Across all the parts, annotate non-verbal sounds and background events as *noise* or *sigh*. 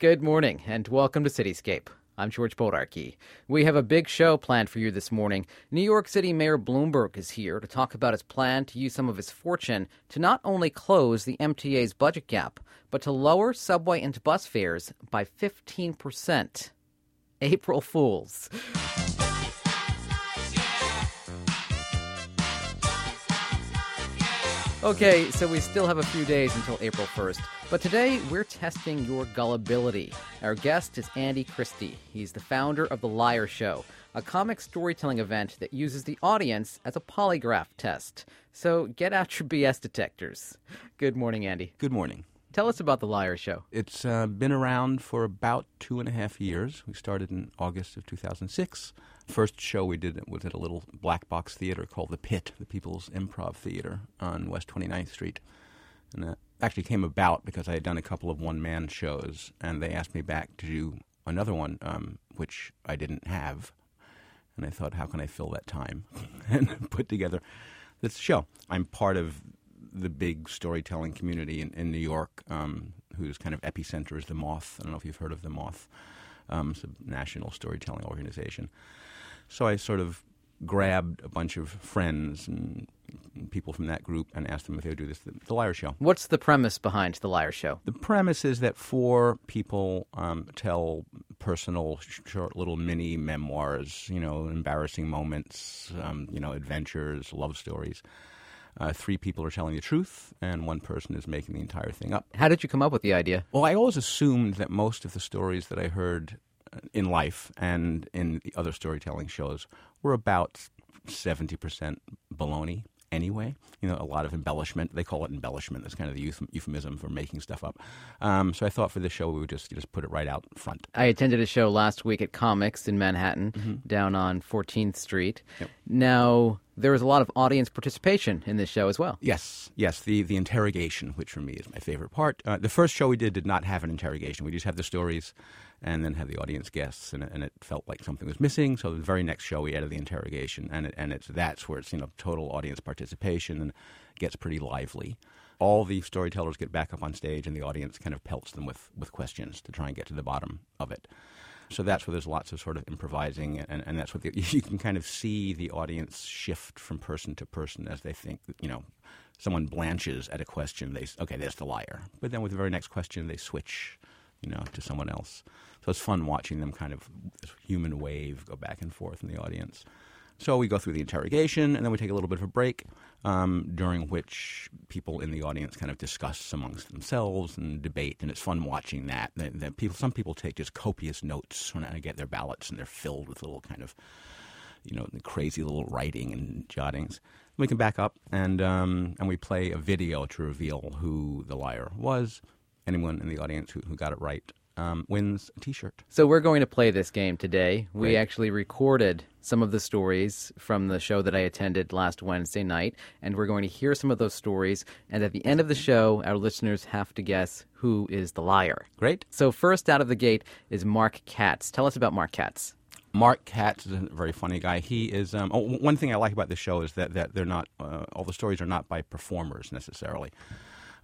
Good morning and welcome to Cityscape. I'm George Bodarky. We have a big show planned for you this morning. New York City Mayor Bloomberg is here to talk about his plan to use some of his fortune to not only close the MTA's budget gap, but to lower subway and bus fares by 15%. April Fools. Okay, so we still have a few days until April 1st, but today we're testing your gullibility. Our guest is Andy Christie. He's the founder of The Liar Show, a comic storytelling event that uses the audience as a polygraph test. So get out your BS detectors. Good morning, Andy. Good morning. Tell us about The Liar Show. It's uh, been around for about two and a half years. We started in August of 2006. First show we did was at a little black box theater called The Pit, the People's Improv Theater on West 29th Street. And that actually came about because I had done a couple of one man shows, and they asked me back to do another one, um, which I didn't have. And I thought, how can I fill that time? *laughs* and put together this show. I'm part of the big storytelling community in, in New York, um, whose kind of epicenter is the Moth. I don't know if you've heard of the Moth. Um, it's a national storytelling organization. So I sort of grabbed a bunch of friends and people from that group and asked them if they would do this, the, the Liar Show. What's the premise behind The Liar Show? The premise is that four people um, tell personal, short little mini memoirs, you know, embarrassing moments, um, you know, adventures, love stories. Uh, three people are telling the truth, and one person is making the entire thing up. How did you come up with the idea? Well, I always assumed that most of the stories that I heard in life and in the other storytelling shows were about 70% baloney anyway. You know, a lot of embellishment. They call it embellishment. That's kind of the euphemism for making stuff up. Um, so I thought for this show we would just just put it right out front. I attended a show last week at Comix in Manhattan, mm-hmm. down on 14th Street. Yep. Now there was a lot of audience participation in this show as well. Yes, yes. The the interrogation, which for me is my favorite part. Uh, the first show we did did not have an interrogation. We just had the stories and then have the audience guests, and, and it felt like something was missing. So the very next show we added the interrogation, and it, and it's that's where it's you know total audience participation and gets pretty lively. All the storytellers get back up on stage, and the audience kind of pelts them with with questions to try and get to the bottom of it. So that's where there's lots of sort of improvising, and, and that's what the, *laughs* you can kind of see the audience shift from person to person as they think, you know, someone blanches at a question. They okay, there's the liar, but then with the very next question, they switch, you know, to someone else. So it's fun watching them kind of human wave go back and forth in the audience. So we go through the interrogation, and then we take a little bit of a break, um, during which people in the audience kind of discuss amongst themselves and debate, and it's fun watching that. that, people, some people take just copious notes when I get their ballots, and they're filled with little kind of, you know, crazy little writing and jottings. We can back up, and um, and we play a video to reveal who the liar was. Anyone in the audience who, who got it right um, wins a T-shirt. So we're going to play this game today. We Great. actually recorded some of the stories from the show that I attended last Wednesday night, and we're going to hear some of those stories. And at the end of the show, our listeners have to guess who is the liar. Great. So first out of the gate is Mark Katz. Tell us about Mark Katz. Mark Katz is a very funny guy. He is. Um, oh, one thing I like about this show is that that they're not uh, all the stories are not by performers necessarily.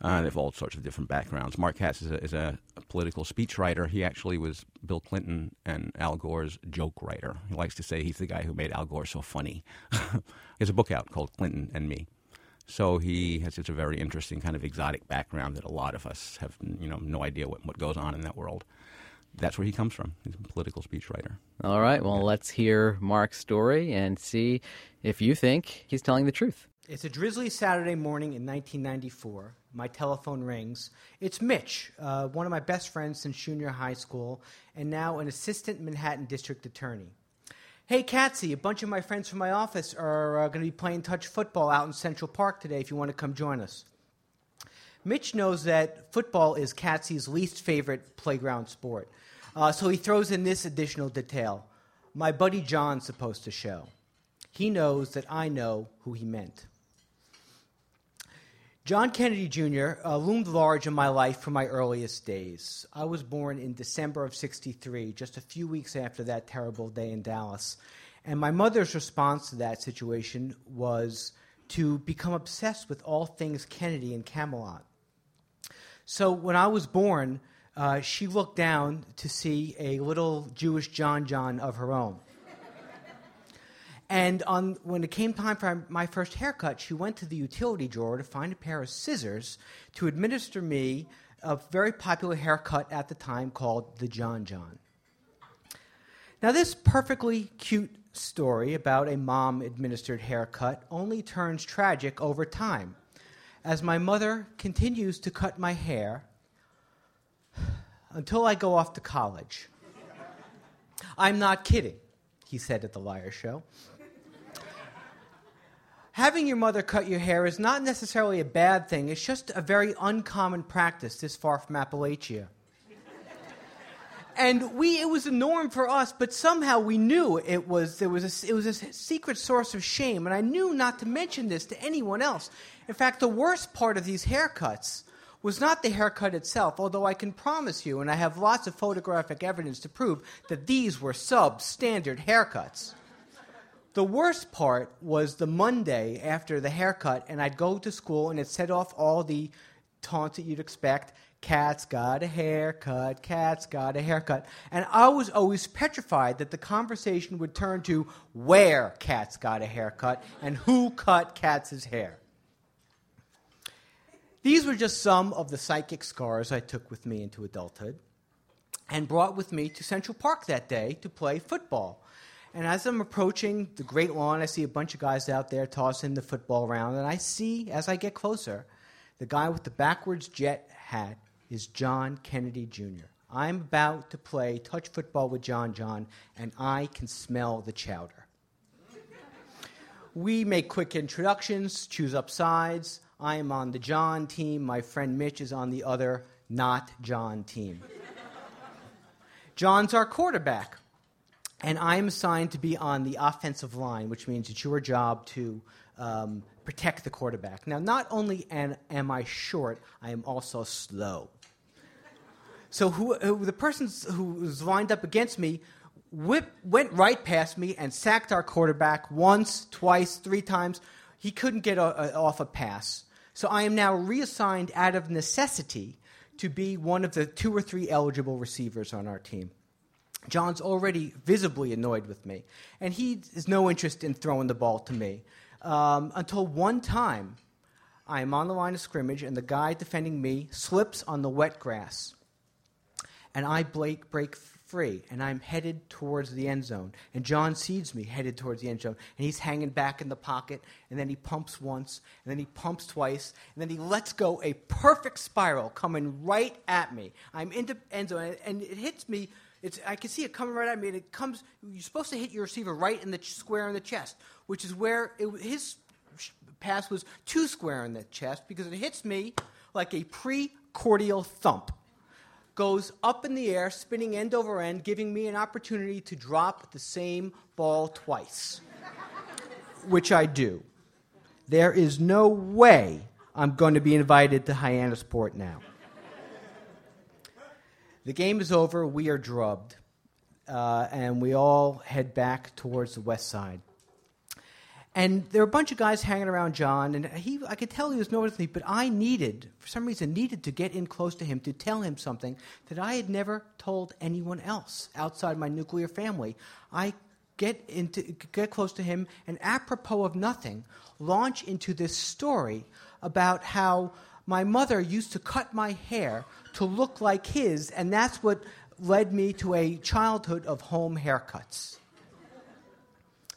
Uh, they have all sorts of different backgrounds. Mark Katz is a, is a political speechwriter. He actually was Bill Clinton and Al Gore's joke writer. He likes to say he's the guy who made Al Gore so funny. *laughs* he has a book out called Clinton and Me. So he has such a very interesting kind of exotic background that a lot of us have you know no idea what, what goes on in that world. That's where he comes from. He's a political speechwriter. All right. Well, let's hear Mark's story and see if you think he's telling the truth. It's a drizzly Saturday morning in 1994. My telephone rings. It's Mitch, uh, one of my best friends since junior high school, and now an assistant Manhattan district attorney. Hey, Katsy, a bunch of my friends from my office are uh, going to be playing touch football out in Central Park today if you want to come join us. Mitch knows that football is Katsy's least favorite playground sport, uh, so he throws in this additional detail. My buddy John's supposed to show. He knows that I know who he meant. John Kennedy Jr. Uh, loomed large in my life from my earliest days. I was born in December of 63, just a few weeks after that terrible day in Dallas. And my mother's response to that situation was to become obsessed with all things Kennedy and Camelot. So when I was born, uh, she looked down to see a little Jewish John John of her own. And on, when it came time for my first haircut, she went to the utility drawer to find a pair of scissors to administer me a very popular haircut at the time called the John John. Now, this perfectly cute story about a mom administered haircut only turns tragic over time as my mother continues to cut my hair until I go off to college. I'm not kidding, he said at the Liar Show. Having your mother cut your hair is not necessarily a bad thing, it's just a very uncommon practice this far from Appalachia. and we, it was a norm for us, but somehow we knew it was, there was a, it was a secret source of shame, and I knew not to mention this to anyone else. In fact, the worst part of these haircuts was not the haircut itself, although I can promise you, and I have lots of photographic evidence to prove, that these were substandard haircuts. The worst part was the Monday after the haircut, and I'd go to school and it set off all the taunts that you'd expect. Katz got a haircut, Katz got a haircut. And I was always petrified that the conversation would turn to where Katz got a haircut and who cut cat's hair. These were just some of the psychic scars I took with me into adulthood and brought with me to Central Park that day to play football. And as I'm approaching the great lawn, I see a bunch of guys out there tossing the football around. And I see, as I get closer, the guy with the backwards jet hat is John Kennedy Jr. I'm about to play touch football with John John, and I can smell the chowder. we make quick introductions, choose up sides. I am on the John team. My friend Mitch is on the other, not John team. John's our quarterback and I'm assigned to be on the offensive line, which means it's your job to um, protect the quarterback. Now, not only am, am, I short, I am also slow. So, who, who, the person who was lined up against me whip, went right past me and sacked our quarterback once, twice, three times. He couldn't get a, a, off a pass. So, I am now reassigned out of necessity to be one of the two or three eligible receivers on our team. John's already visibly annoyed with me, and he has no interest in throwing the ball to me. Um, until one time, I am on the line of scrimmage, and the guy defending me slips on the wet grass. And I break, break free, and I'm headed towards the end zone. And John sees me headed towards the end zone, and he's hanging back in the pocket, and then he pumps once, and then he pumps twice, and then he lets go a perfect spiral coming right at me. I'm in the end zone, and it hits me it's, I can see it coming right at me, and it comes. You're supposed to hit your receiver right in the square in the chest, which is where it, his pass was too square in the chest because it hits me like a precordial thump. Goes up in the air, spinning end over end, giving me an opportunity to drop the same ball twice, *laughs* which I do. There is no way I'm going to be invited to Hyannisport now. The game is over. We are drubbed. Uh, and we all head back towards the west side. And there were a bunch of guys hanging around John, and he, I could tell he was noticing me, but I needed, for some reason, needed to get in close to him to tell him something that I had never told anyone else outside my nuclear family. I get into get close to him, and apropos of nothing, launch into this story about how my mother used to cut my hair to look like his, and that's what led me to a childhood of home haircuts.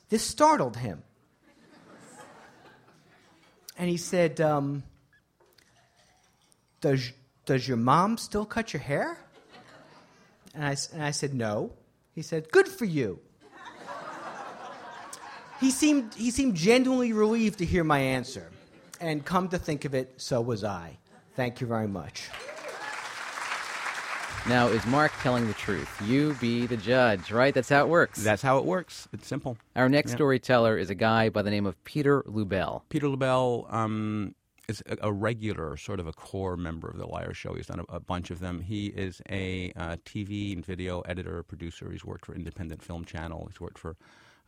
This startled him. And he said, um, does, does your mom still cut your hair? And I, and I said, No. He said, Good for you. he, seemed, he seemed genuinely relieved to hear my answer. And come to think of it, so was I. Thank you very much. Now, is Mark telling the truth? You be the judge, right? That's how it works. That's how it works. It's simple. Our next yeah. storyteller is a guy by the name of Peter Lubell. Peter Lubell um, is a, a, regular, sort of a core member of the Liar Show. He's done a, a bunch of them. He is a uh, TV and video editor, producer. He's worked for Independent Film Channel. He's worked for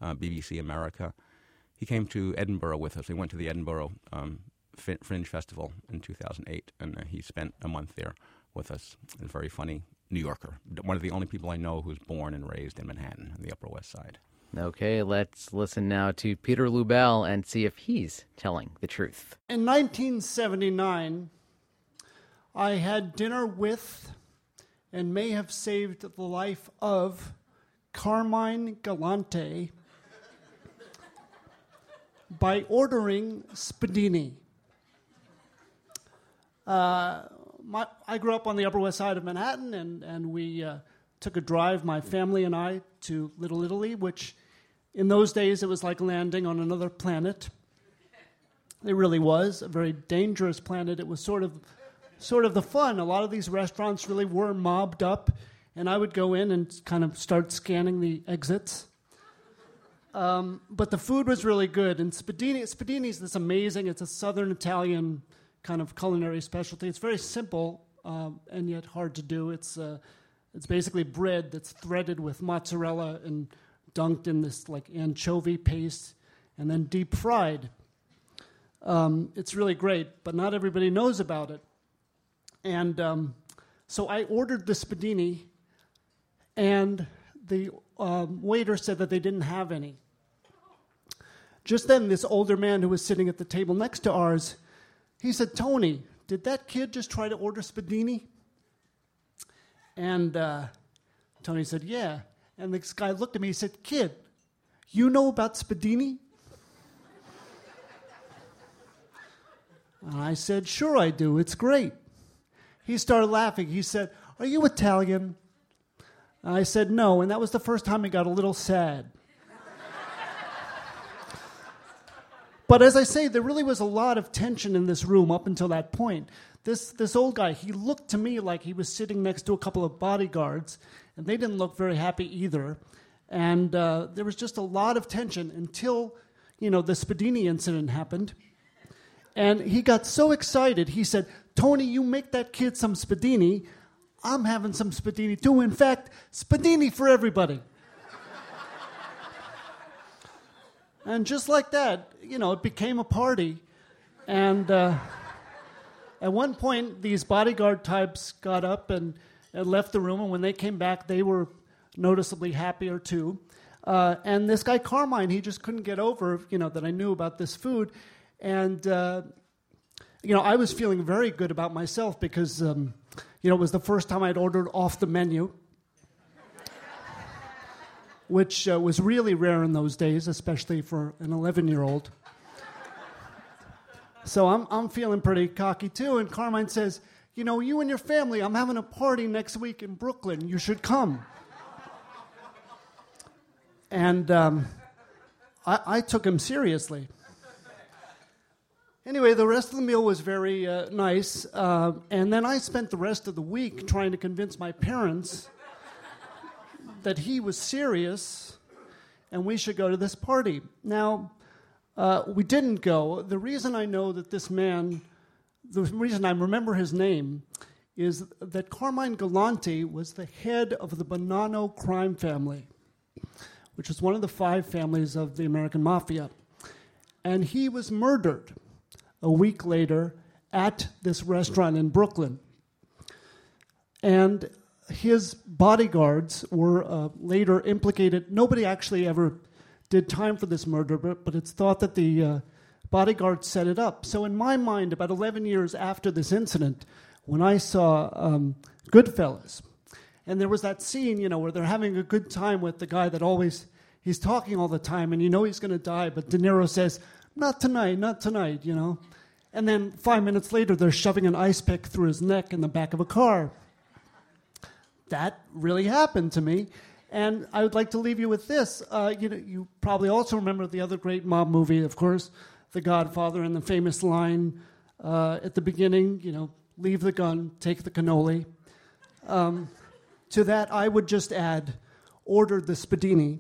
uh, BBC America. He came to Edinburgh with us. We went to the Edinburgh um, Fringe Festival in 2008, and uh, he spent a month there with us. A very funny New Yorker, one of the only people I know who's born and raised in Manhattan on the Upper West Side. Okay, let's listen now to Peter Lubell and see if he's telling the truth. In 1979, I had dinner with and may have saved the life of Carmine Galante by ordering spadini. Uh, my, I grew up on the Upper West Side of Manhattan, and, and we uh, took a drive, my family and I, to Little Italy, which in those days it was like landing on another planet. It really was a very dangerous planet. It was sort of, sort of the fun. A lot of these restaurants really were mobbed up, and I would go in and kind of start scanning the exits. Um, but the food was really good, and spadini. Spadini's this amazing. It's a southern Italian kind of culinary specialty. It's very simple um, and yet hard to do. It's uh, it's basically bread that's threaded with mozzarella and dunked in this like anchovy paste and then deep fried. Um, it's really great, but not everybody knows about it. And um, so I ordered the spadini, and the um, waiter said that they didn't have any. Just then, this older man who was sitting at the table next to ours, he said, "Tony, did that kid just try to order spadini?" And uh, Tony said, "Yeah." And this guy looked at me. He said, "Kid, you know about spadini?" And I said, Sure, I do. It's great. He started laughing. He said, Are you Italian? I said, No. And that was the first time he got a little sad. But as I say, there really was a lot of tension in this room up until that point. This, this old guy, he looked to me like he was sitting next to a couple of bodyguards, and they didn't look very happy either. And uh, there was just a lot of tension until, you know, the Spadini incident happened. And he got so excited, he said, Tony, you make that kid some spadini. I'm having some spadini too. In fact, spadini for everybody. And just like that, you know, it became a party. And uh, at one point, these bodyguard types got up and, and, left the room. And when they came back, they were noticeably happier too. Uh, and this guy Carmine, he just couldn't get over, you know, that I knew about this food. And, uh, you know, I was feeling very good about myself because, um, you know, it was the first time I'd ordered off the menu, which uh, was really rare in those days, especially for an 11 year old. So I'm, I'm feeling pretty cocky too. And Carmine says, You know, you and your family, I'm having a party next week in Brooklyn. You should come. And um, I, I took him seriously. Anyway, the rest of the meal was very uh, nice. Uh, and then I spent the rest of the week trying to convince my parents that he was serious and we should go to this party. Now, uh, we didn't go. The reason I know that this man, the reason I remember his name, is that Carmine Galante was the head of the Bonanno crime family, which is one of the five families of the American mafia. And he was murdered a week later at this restaurant in Brooklyn. And his bodyguards were uh, later implicated. Nobody actually ever did time for this murder, but, but it's thought that the uh, bodyguards set it up. So, in my mind, about 11 years after this incident, when I saw um, Goodfellas, and there was that scene, you know, where they're having a good time with the guy that always he's talking all the time, and you know he's going to die, but De Niro says, "Not tonight, not tonight," you know. And then five minutes later, they're shoving an ice pick through his neck in the back of a car. That really happened to me. And I would like to leave you with this. Uh, you, know, you probably also remember the other great mob movie, of course, The Godfather, and the famous line uh, at the beginning, you know, leave the gun, take the cannoli. Um, to that, I would just add, order the spadini.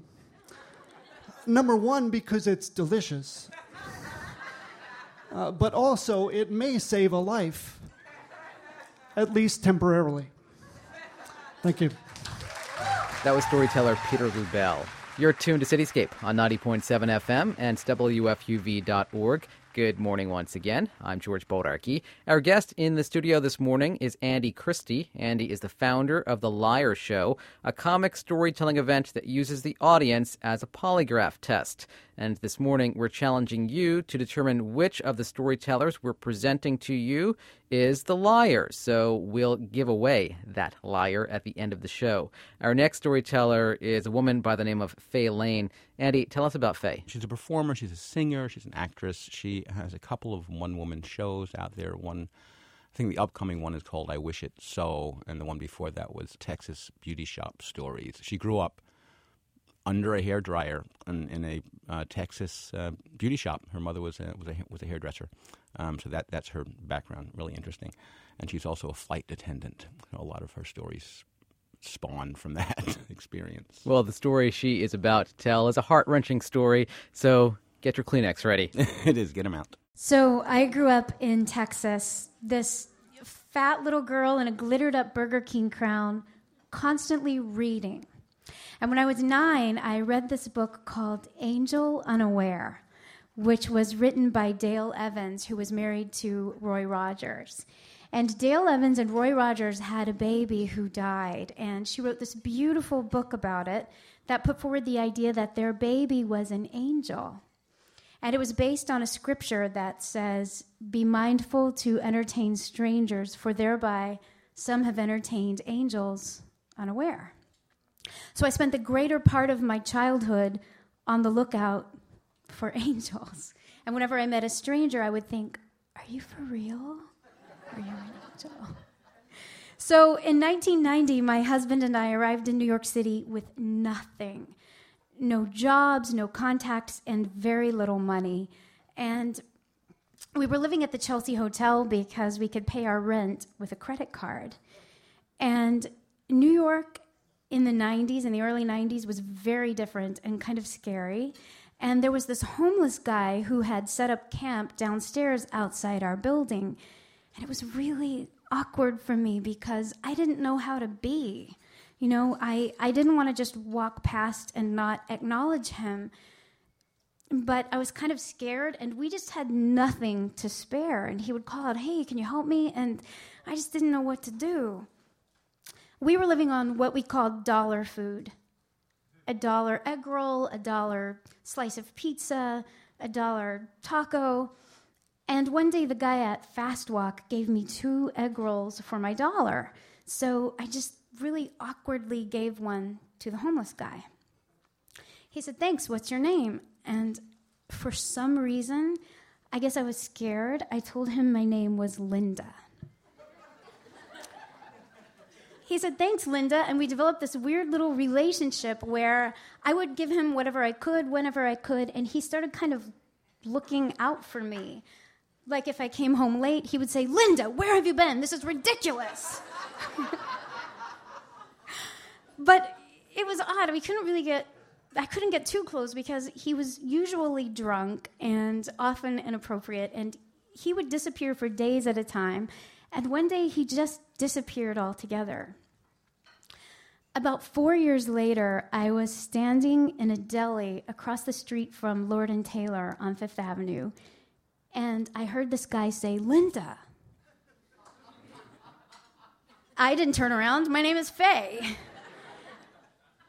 Number one, because it's delicious. Uh, but also, it may save a life, at least temporarily. Thank you. That was storyteller Peter Lubell. You're tuned to Cityscape on 90.7 FM and WFUV.org. Good morning once again. I'm George Bodarky. Our guest in the studio this morning is Andy Christie. Andy is the founder of The Liar Show, a comic storytelling event that uses the audience as a polygraph test. And this morning, we're challenging you to determine which of the storytellers we're presenting to you is the liar. So we'll give away that liar at the end of the show. Our next storyteller is a woman by the name of Faye Lane. Andy, tell us about Faye. She's a performer, she's a singer, she's an actress. She has a couple of one woman shows out there. One I think the upcoming one is called I Wish It So, and the one before that was Texas Beauty Shop Stories. She grew up under a hair dryer in, in a uh, Texas uh, beauty shop. Her mother was a, was a, was a hairdresser, um, so that that's her background. Really interesting, and she's also a flight attendant. A lot of her stories spawn from that *laughs* experience. Well, the story she is about to tell is a heart wrenching story, so get your Kleenex ready. *laughs* it is. Get them out. So I grew up in Texas. This fat little girl in a glittered up Burger King crown, constantly reading. And when I was nine, I read this book called Angel Unaware, which was written by Dale Evans, who was married to Roy Rogers. And Dale Evans and Roy Rogers had a baby who died, and she wrote this beautiful book about it that put forward the idea that their baby was an angel. And it was based on a scripture that says, Be mindful to entertain strangers, for thereby some have entertained angels unaware. So I spent the greater part of my childhood on the lookout for *laughs* angels. And whenever I met a stranger, I would think, Are you for real? Are you an angel? So in 1990, my husband and I arrived in New York City with nothing no jobs, no contacts, and very little money. And we were living at the Chelsea Hotel because we could pay our rent with a credit card. And New York in the 90s, in the early 90s, was very different and kind of scary. And there was this homeless guy who had set up camp downstairs outside our building. And it was really awkward for me because I didn't know how to be. You know, I, I didn't want to just walk past and not acknowledge him. But I was kind of scared, and we just had nothing to spare. And he would call out, Hey, can you help me? And I just didn't know what to do we were living on what we called dollar food a dollar egg roll, a dollar slice of pizza, a dollar taco. And one day the guy at Fast Walk gave me two egg rolls for my dollar. So I just really awkwardly gave one to the homeless guy. He said, Thanks, what's your name? And for some reason, I guess I was scared. I told him my name was Linda. He said, Thanks, Linda. And we developed this weird little relationship where I would give him whatever I could, whenever I could, and he started kind of looking out for me. Like if I came home late, he would say, Linda, where have you been? This is ridiculous. *laughs* but it was odd. We couldn't really get I couldn't get too close because he was usually drunk and often inappropriate, and he would disappear for days at a time. And one day he just disappeared altogether. About four years later, I was standing in a deli across the street from Lord and Taylor on Fifth Avenue, and I heard this guy say, Linda. I didn't turn around. My name is Faye.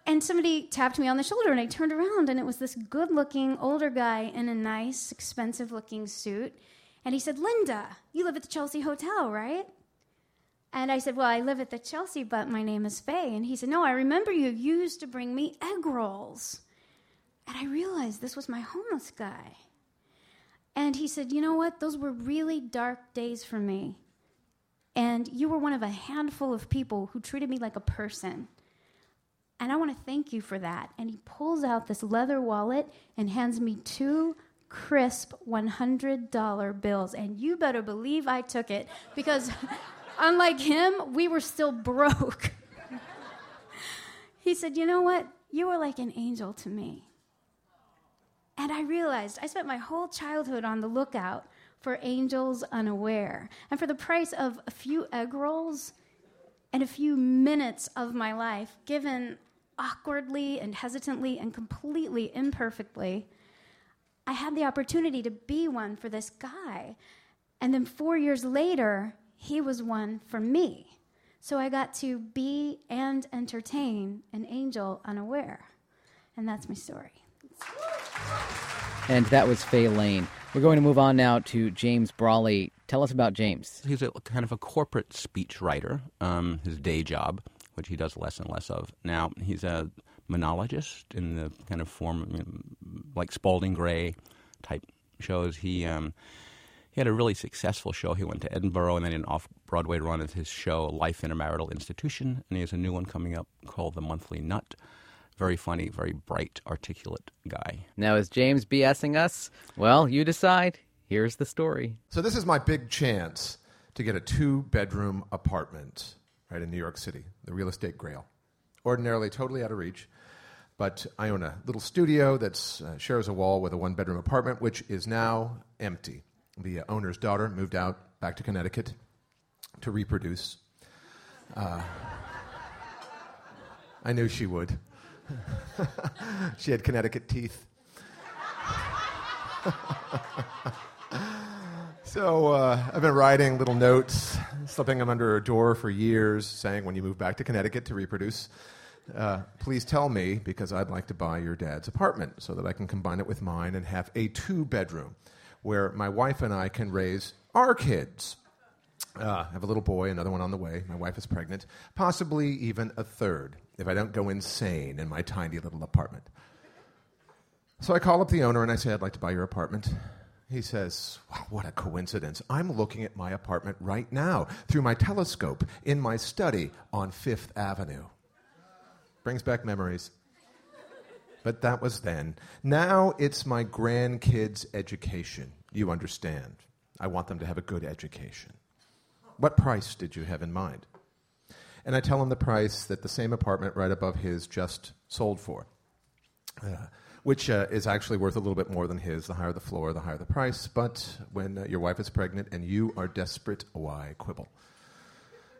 And somebody tapped me on the shoulder, and I turned around, and it was this good looking older guy in a nice, expensive looking suit. And he said, Linda, you live at the Chelsea Hotel, right? And I said, Well, I live at the Chelsea, but my name is Faye. And he said, No, I remember you used to bring me egg rolls. And I realized this was my homeless guy. And he said, You know what? Those were really dark days for me. And you were one of a handful of people who treated me like a person. And I want to thank you for that. And he pulls out this leather wallet and hands me two crisp $100 bills. And you better believe I took it because *laughs* unlike him, we were still broke. *laughs* he said, You know what? You were like an angel to me. And I realized I spent my whole childhood on the lookout for angels unaware. And for the price of a few egg rolls and a few minutes of my life, given awkwardly and hesitantly and completely imperfectly, I had the opportunity to be one for this guy. And then four years later, he was one for me. So I got to be and entertain an angel unaware. And that's my story. And that was Faye Lane. We're going to move on now to James Braly. Tell us about James. He's a kind of a corporate speech writer, um, his day job, which he does less and less of. Now, he's a monologist in the kind of form, you know, like Spalding Gray type shows. He um, he had a really successful show. He went to Edinburgh and then an off Broadway run of his show Life in a Marital Institution, and he has a new one coming up called The Monthly Nut. Very funny, very bright, articulate guy. Now, is James BSing us? Well, you decide. Here's the story. So this is my big chance to get a two-bedroom apartment right in New York City, the real estate grail. Ordinarily totally out of reach, but I own a little studio that uh, shares a wall with a one-bedroom apartment, which is now empty. The owner's daughter moved out back to Connecticut to reproduce. Uh, I knew she would. *laughs* she had Connecticut teeth. *laughs* so uh, I've been writing little notes, slipping them under a door for years, saying, when you move back to Connecticut to reproduce, uh, please tell me because I'd like to buy your dad's apartment so that I can combine it with mine and have a two bedroom where my wife and I can raise our kids. Uh, I have a little boy, another one on the way. My wife is pregnant, possibly even a third if I don't go insane in my tiny little apartment. So I call up the owner and I say, I'd like to buy your apartment. He says, What a coincidence. I'm looking at my apartment right now through my telescope in my study on Fifth Avenue. Brings back memories. But that was then. Now it's my grandkids' education. You understand. I want them to have a good education. What price did you have in mind? And I tell him the price that the same apartment right above his just sold for, uh, which uh, is actually worth a little bit more than his. The higher the floor, the higher the price. But when uh, your wife is pregnant and you are desperate, why quibble?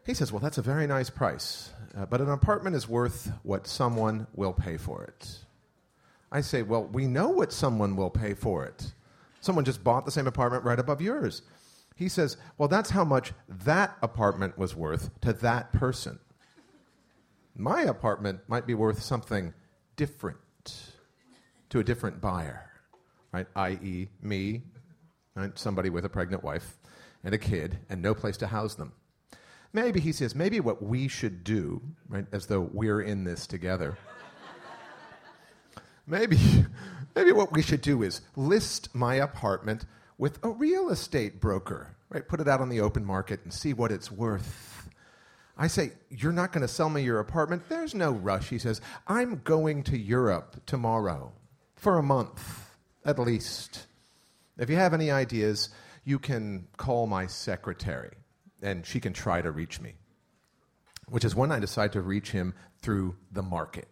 He says, Well, that's a very nice price, uh, but an apartment is worth what someone will pay for it. I say, Well, we know what someone will pay for it. Someone just bought the same apartment right above yours. He says, Well, that's how much that apartment was worth to that person. My apartment might be worth something different to a different buyer, right? I.e., me, right? somebody with a pregnant wife and a kid and no place to house them. Maybe, he says, maybe what we should do, right, as though we're in this together, *laughs* maybe, maybe what we should do is list my apartment with a real estate broker, right? Put it out on the open market and see what it's worth. I say, You're not going to sell me your apartment? There's no rush. He says, I'm going to Europe tomorrow for a month at least. If you have any ideas, you can call my secretary and she can try to reach me. Which is when I decide to reach him through the market.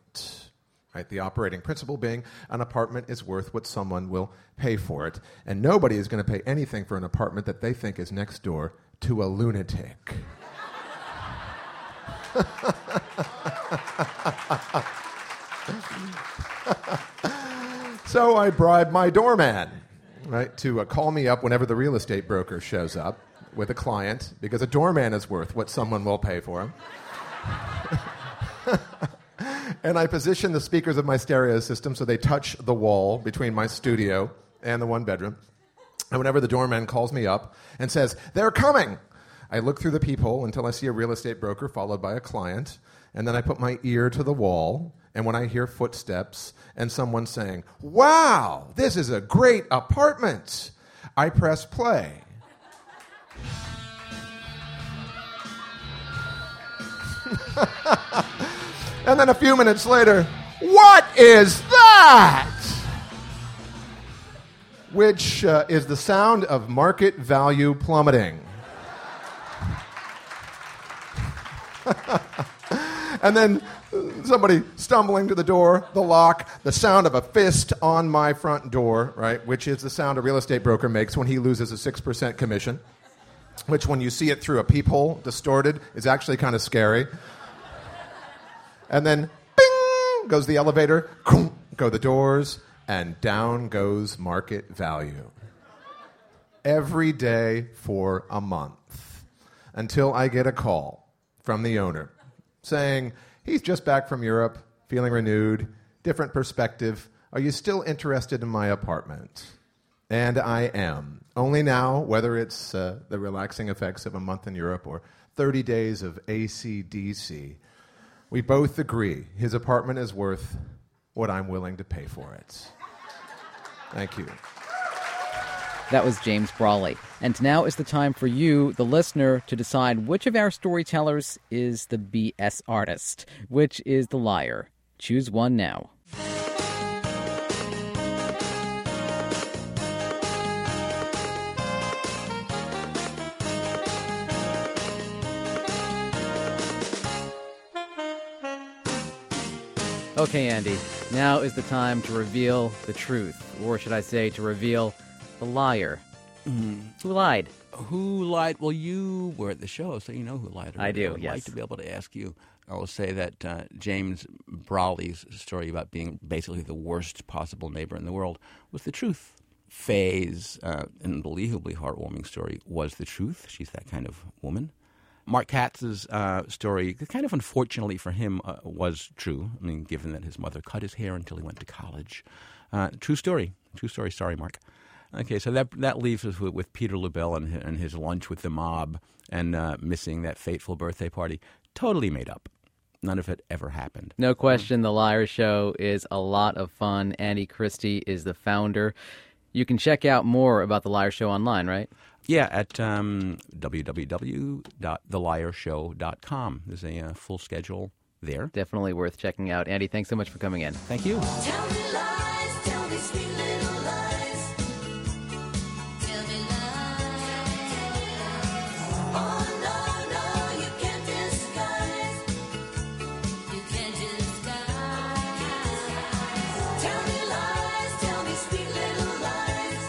Right? The operating principle being an apartment is worth what someone will pay for it, and nobody is going to pay anything for an apartment that they think is next door to a lunatic. *laughs* so I bribe my doorman, right, to uh, call me up whenever the real estate broker shows up with a client, because a doorman is worth what someone will pay for him. *laughs* and I position the speakers of my stereo system so they touch the wall between my studio and the one bedroom. And whenever the doorman calls me up and says, They're coming, I look through the peephole until I see a real estate broker followed by a client. And then I put my ear to the wall. And when I hear footsteps and someone saying, Wow, this is a great apartment, I press play. *laughs* And then a few minutes later, what is that? Which uh, is the sound of market value plummeting. *laughs* and then somebody stumbling to the door, the lock, the sound of a fist on my front door, right, which is the sound a real estate broker makes when he loses a 6% commission, which when you see it through a peephole, distorted, is actually kind of scary. And then, bing, goes the elevator, go the doors, and down goes market value. Every day for a month until I get a call from the owner saying he's just back from Europe, feeling renewed, different perspective. Are you still interested in my apartment? And I am. Only now, whether it's uh, the relaxing effects of a month in Europe or 30 days of ACDC, we both agree his apartment is worth what I'm willing to pay for it. Thank you. That was James Braly. And now is the time for you, the listener, to decide which of our storytellers is the BS artist, which is the liar. Choose one now. Okay, Andy, now is the time to reveal the truth, or should I say, to reveal the liar. Who lied? Who lied? Well, you were at the show, so you know who lied. I do, would yes. like to be able to ask you. I will say that uh, James Braly's story about being basically the worst possible neighbor in the world was the truth. Faye's uh, unbelievably heartwarming story was the truth. She's that kind of woman. Mark Katz's uh, story, kind of unfortunately for him, uh, was true. I mean, given that his mother cut his hair until he went to college. Uh, true story. True story. Sorry, Mark. Okay, so that that leaves us with, with Peter Lubell and, and his lunch with the mob and uh, missing that fateful birthday party. Totally made up. None of it ever happened. No question, The Liar Show is a lot of fun. Andy Christie is the founder. You can check out more about The Liar Show online, right? Yeah, at um, www.theliarshow.com. There's a uh, full schedule there. Definitely worth checking out. Andy, thanks so much for coming in. Thank you.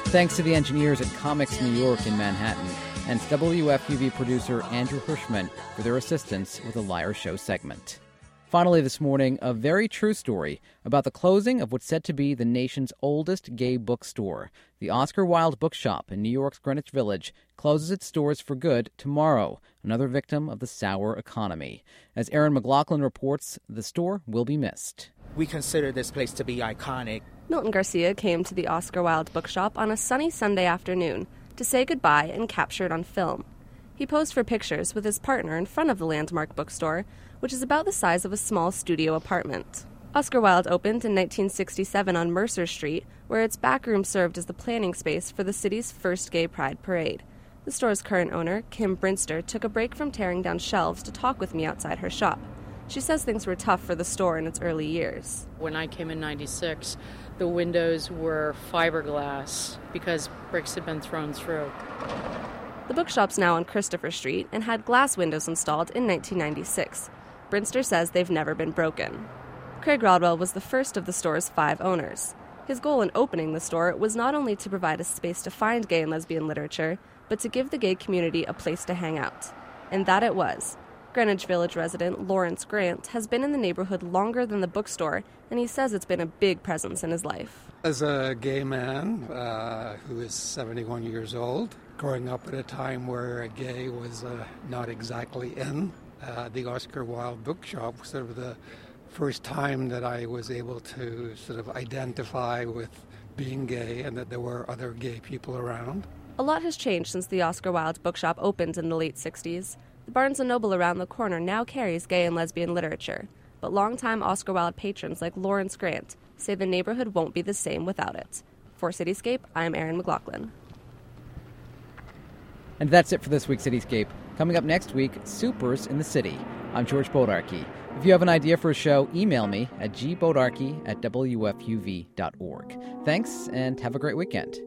Thanks to the engineers at Comix New York in Manhattan and WFUV producer Andrew Hirschman for their assistance with the Liar Show segment. Finally, this morning, a very true story about the closing of what's said to be the nation's oldest gay bookstore. The Oscar Wilde Bookshop in New York's Greenwich Village closes its doors for good tomorrow, another victim of the sour economy. As Aaron McLaughlin reports, the store will be missed. We consider this place to be iconic. Milton Garcia came to the Oscar Wilde bookshop on a sunny Sunday afternoon to say goodbye and capture it on film. He posed for pictures with his partner in front of the landmark bookstore, which is about the size of a small studio apartment. Oscar Wilde opened in 1967 on Mercer Street, where its back room served as the planning space for the city's first gay pride parade. The store's current owner, Kim Brinster, took a break from tearing down shelves to talk with me outside her shop. She says things were tough for the store in its early years. When I came in 96, the windows were fiberglass because bricks had been thrown through. The bookshop's now on Christopher Street and had glass windows installed in 1996. Brinster says they've never been broken. Craig Rodwell was the first of the store's five owners. His goal in opening the store was not only to provide a space to find gay and lesbian literature, but to give the gay community a place to hang out. And that it was. Greenwich Village resident Lawrence Grant has been in the neighborhood longer than the bookstore, and he says it's been a big presence in his life. As a gay man uh, who is 71 years old, growing up at a time where a gay was uh, not exactly in, uh, the Oscar Wilde bookshop was sort of the first time that I was able to sort of identify with being gay and that there were other gay people around. A lot has changed since the Oscar Wilde bookshop opened in the late 60s. The Barnes & Noble around the corner now carries gay and lesbian literature, but longtime Oscar Wilde patrons like Lawrence Grant say the neighborhood won't be the same without it. For Cityscape, I'm Erin McLaughlin. And that's it for this week's Cityscape. Coming up next week, Supers in the City. I'm George Bodarky. If you have an idea for a show, email me at gbodarky at wfuv.org. Thanks, and have a great weekend.